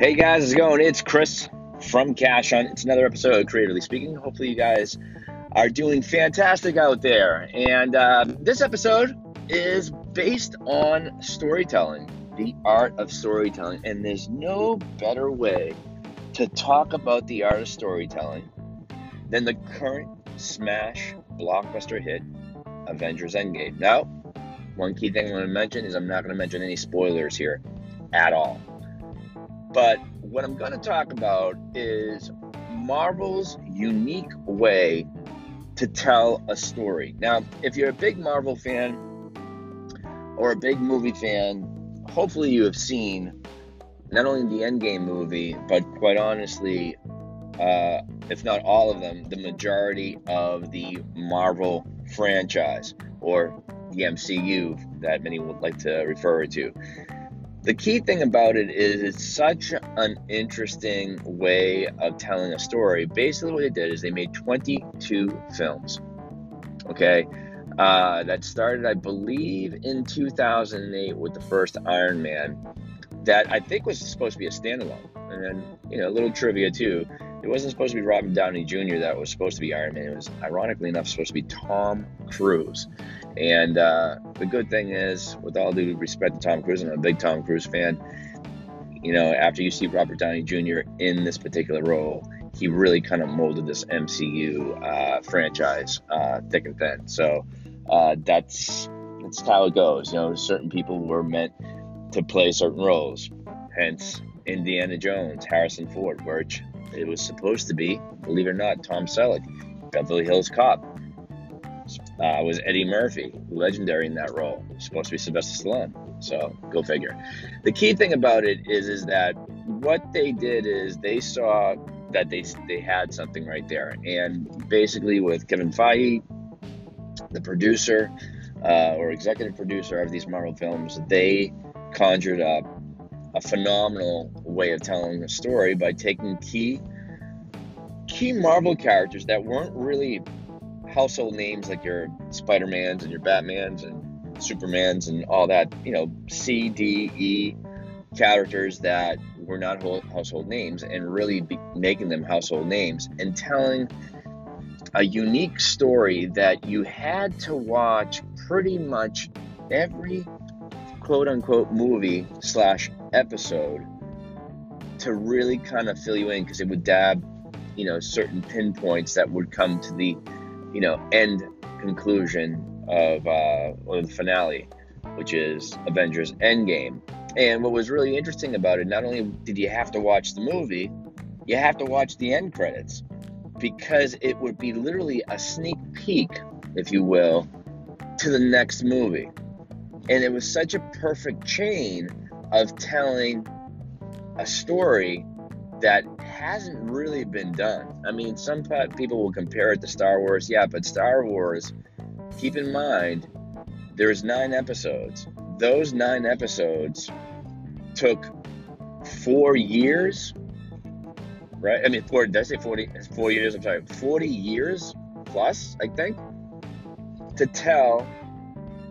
Hey guys, how's it going? It's Chris from Cash Hunt. It's another episode of Creatively Speaking. Hopefully, you guys are doing fantastic out there. And uh, this episode is based on storytelling, the art of storytelling. And there's no better way to talk about the art of storytelling than the current smash blockbuster hit, Avengers Endgame. Now, one key thing I'm going to mention is I'm not going to mention any spoilers here at all. But what I'm going to talk about is Marvel's unique way to tell a story. Now, if you're a big Marvel fan or a big movie fan, hopefully you have seen not only the Endgame movie, but quite honestly, uh, if not all of them, the majority of the Marvel franchise or the MCU that many would like to refer to the key thing about it is it's such an interesting way of telling a story. Basically, what they did is they made 22 films. Okay. Uh, that started, I believe, in 2008 with the first Iron Man, that I think was supposed to be a standalone. And then, you know, a little trivia too. It wasn't supposed to be Robert Downey Jr. that was supposed to be Iron Man. It was, ironically enough, supposed to be Tom Cruise. And uh, the good thing is, with all due respect to Tom Cruise, I'm a big Tom Cruise fan. You know, after you see Robert Downey Jr. in this particular role, he really kind of molded this MCU uh, franchise uh, thick and thin. So uh, that's that's how it goes. You know, certain people were meant to play certain roles. Hence, Indiana Jones, Harrison Ford, which it was supposed to be, believe it or not, Tom Selleck, Beverly Hills Cop uh, was Eddie Murphy, legendary in that role. Supposed to be Sylvester Stallone. So go figure. The key thing about it is is that what they did is they saw that they they had something right there, and basically with Kevin Feige, the producer uh, or executive producer of these Marvel films, they conjured up a phenomenal way of telling a story by taking key key Marvel characters that weren't really household names like your Spider Mans and your Batmans and Supermans and all that, you know, C, D, E characters that were not household names and really making them household names and telling a unique story that you had to watch pretty much every quote unquote movie slash episode to really kind of fill you in because it would dab, you know, certain pinpoints that would come to the you know, end conclusion of uh, or the finale, which is Avengers Endgame. And what was really interesting about it, not only did you have to watch the movie, you have to watch the end credits because it would be literally a sneak peek, if you will, to the next movie. And it was such a perfect chain of telling a story that hasn't really been done. I mean, some people will compare it to Star Wars, yeah, but Star Wars, keep in mind, there's nine episodes. Those nine episodes took four years, right? I mean, four, did I say 40? Four years, I'm sorry, 40 years plus, I think, to tell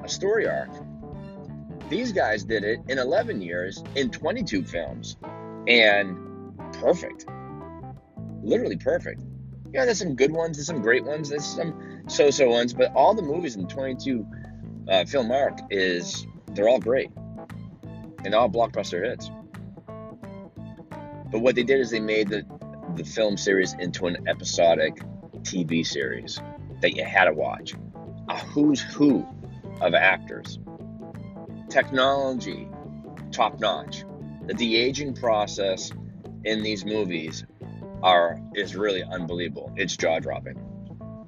a story arc. These guys did it in 11 years in 22 films. And perfect. Literally perfect. Yeah, there's some good ones, there's some great ones, there's some so-so ones, but all the movies in 22 uh, film arc is they're all great and all blockbuster hits. But what they did is they made the the film series into an episodic TV series that you had to watch. A who's who of actors. Technology, top notch. The de aging process in these movies are is really unbelievable. It's jaw dropping,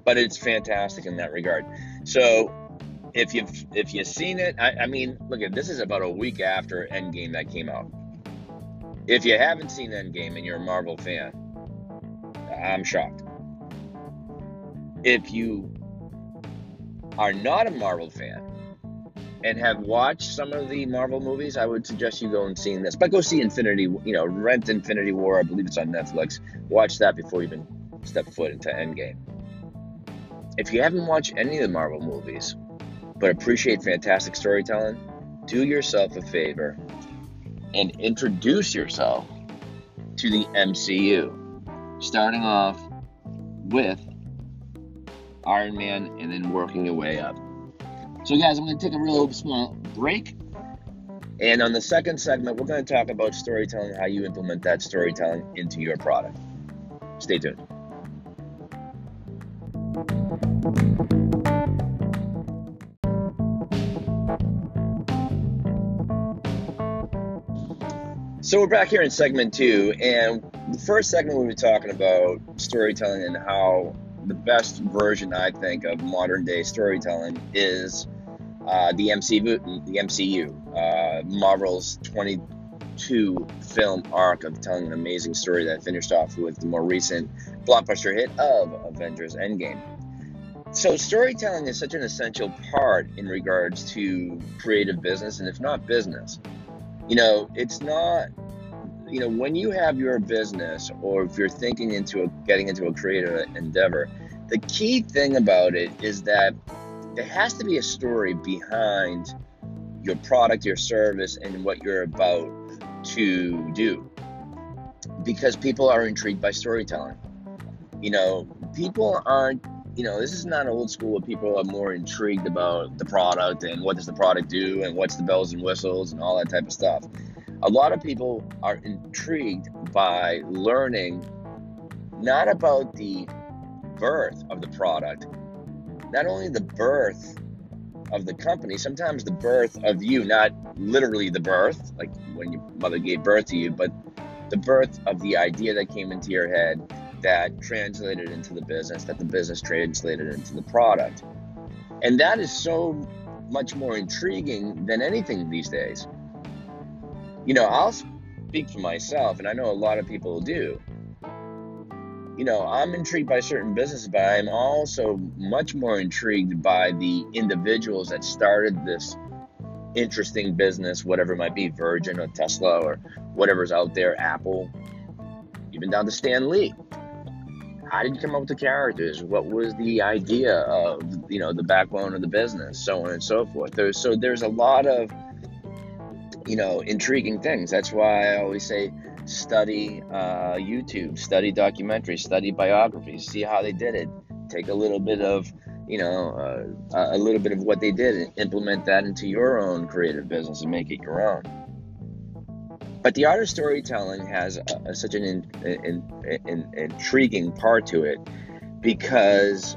but it's fantastic in that regard. So if you've if you've seen it, I, I mean, look at this is about a week after Endgame that came out. If you haven't seen Endgame and you're a Marvel fan, I'm shocked. If you are not a Marvel fan and have watched some of the Marvel movies, I would suggest you go and see this. But go see Infinity, you know, rent Infinity War. I believe it's on Netflix. Watch that before you even step foot into Endgame. If you haven't watched any of the Marvel movies, but appreciate fantastic storytelling, do yourself a favor and introduce yourself to the MCU. Starting off with Iron Man and then working your way up. So, guys, I'm going to take a real small break. And on the second segment, we're going to talk about storytelling, how you implement that storytelling into your product. Stay tuned. So we're back here in segment two, and the first segment we were talking about storytelling and how the best version I think of modern day storytelling is uh, the MCU, the MCU, uh, Marvel's 22 film arc of telling an amazing story that finished off with the more recent blockbuster hit of Avengers Endgame. So storytelling is such an essential part in regards to creative business, and if not business, you know, it's not, you know, when you have your business or if you're thinking into a, getting into a creative endeavor, the key thing about it is that there has to be a story behind your product, your service, and what you're about to do. Because people are intrigued by storytelling. You know, people aren't you know, this is not old school where people are more intrigued about the product and what does the product do and what's the bells and whistles and all that type of stuff. A lot of people are intrigued by learning not about the birth of the product, not only the birth of the company, sometimes the birth of you, not literally the birth, like when your mother gave birth to you, but the birth of the idea that came into your head that translated into the business, that the business translated into the product. And that is so much more intriguing than anything these days. You know, I'll speak for myself, and I know a lot of people do. You know, I'm intrigued by certain businesses, but I'm also much more intrigued by the individuals that started this interesting business, whatever it might be Virgin or Tesla or whatever's out there, Apple, even down to Stan Lee how did you come up with the characters? What was the idea of you know the backbone of the business, so on and so forth. There's so there's a lot of you know intriguing things. That's why I always say study uh, YouTube, study documentaries, study biographies, see how they did it. Take a little bit of you know uh, a little bit of what they did and implement that into your own creative business and make it your own. But the art of storytelling has a, such an in, intriguing part to it because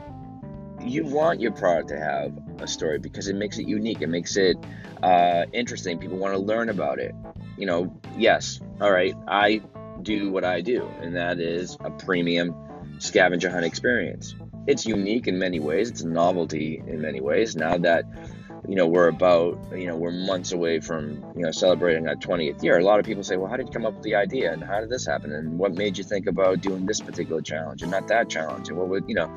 you want your product to have a story because it makes it unique. It makes it uh, interesting. People want to learn about it. You know, yes, all right, I do what I do, and that is a premium scavenger hunt experience. It's unique in many ways. It's a novelty in many ways. Now that you know, we're about, you know, we're months away from, you know, celebrating our 20th year. A lot of people say, well, how did you come up with the idea? And how did this happen? And what made you think about doing this particular challenge and not that challenge? And what would, you know,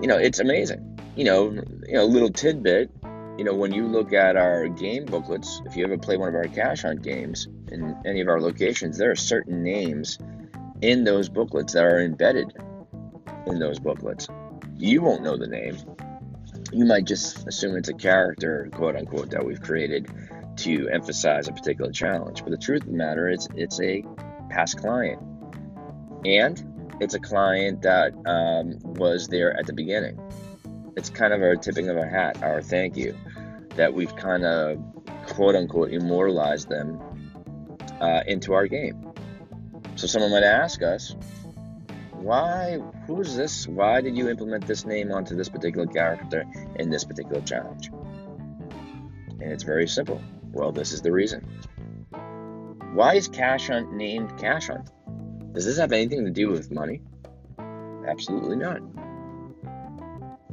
you know, it's amazing. You know, you know, little tidbit, you know, when you look at our game booklets, if you ever play one of our cash hunt games in any of our locations, there are certain names in those booklets that are embedded in those booklets. You won't know the name, you might just assume it's a character, quote unquote, that we've created to emphasize a particular challenge. But the truth of the matter is, it's a past client. And it's a client that um, was there at the beginning. It's kind of our tipping of a hat, our thank you, that we've kind of, quote unquote, immortalized them uh, into our game. So someone might ask us, why who's this why did you implement this name onto this particular character in this particular challenge? And it's very simple. Well this is the reason. Why is cash hunt named cash hunt? Does this have anything to do with money? Absolutely not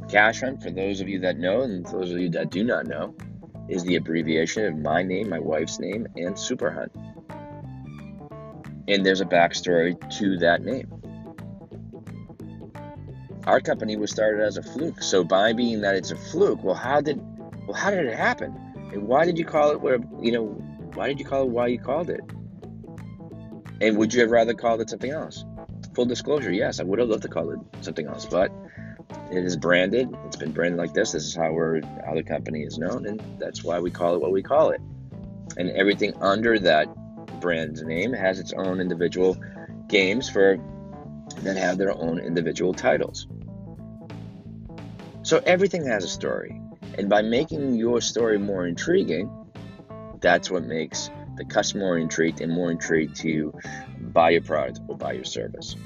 cash hunt for those of you that know and those of you that do not know is the abbreviation of my name my wife's name and super hunt and there's a backstory to that name our company was started as a fluke. So by being that it's a fluke, well, how did well how did it happen? And why did you call it where you know why did you call it why you called it? And would you have rather called it something else? Full disclosure, yes, I would have loved to call it something else, but it is branded. It's been branded like this. This is how we're how the company is known, and that's why we call it what we call it. And everything under that brand name has its own individual games for that have their own individual titles. So everything has a story. And by making your story more intriguing, that's what makes the customer more intrigued and more intrigued to buy your product or buy your service.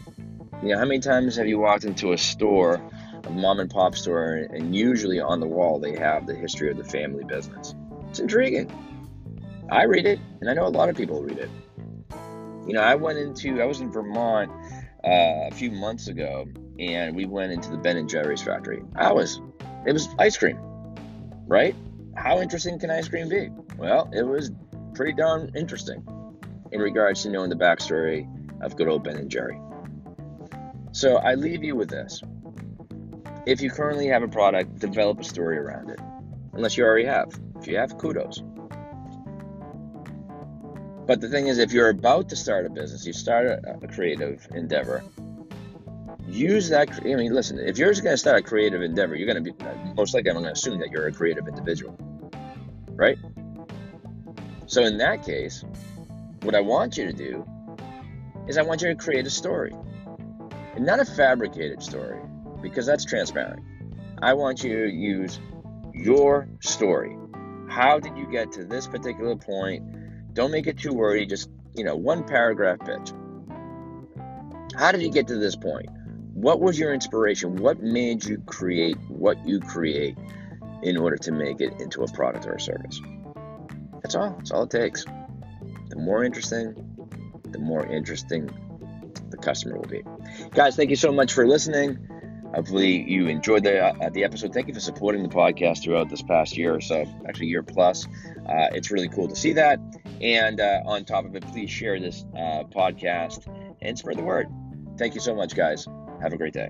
You know, how many times have you walked into a store, a mom and pop store, and usually on the wall they have the history of the family business? It's intriguing. I read it, and I know a lot of people read it. You know, I went into, I was in Vermont uh, a few months ago, and we went into the Ben and Jerry's factory. I was, it was ice cream, right? How interesting can ice cream be? Well, it was pretty darn interesting in regards to knowing the backstory of good old Ben and Jerry. So I leave you with this. If you currently have a product, develop a story around it. Unless you already have. If you have, kudos. But the thing is, if you're about to start a business, you start a, creative endeavor, use that. I mean, listen, if you're just going to start a creative endeavor, you're going to be uh, most likely, I'm going to assume that you're a creative individual, right? So in that case, what I want you to do is I want you to create a story, and not a fabricated story, because that's transparent. I want you to use your story. How did you get to this particular point? Don't make it too wordy, just, you know, one paragraph pitch. How did you get to this point? What was your inspiration? What made you create what you create in order to make it into a product or a service? That's all. That's all it takes. The more interesting, the more interesting the customer will be. Guys, thank you so much for listening. Hopefully, you enjoyed the uh, the episode. Thank you for supporting the podcast throughout this past year or so, actually year plus. Uh, it's really cool to see that. And uh, on top of it, please share this uh, podcast and spread the word. Thank you so much, guys. Have a great day.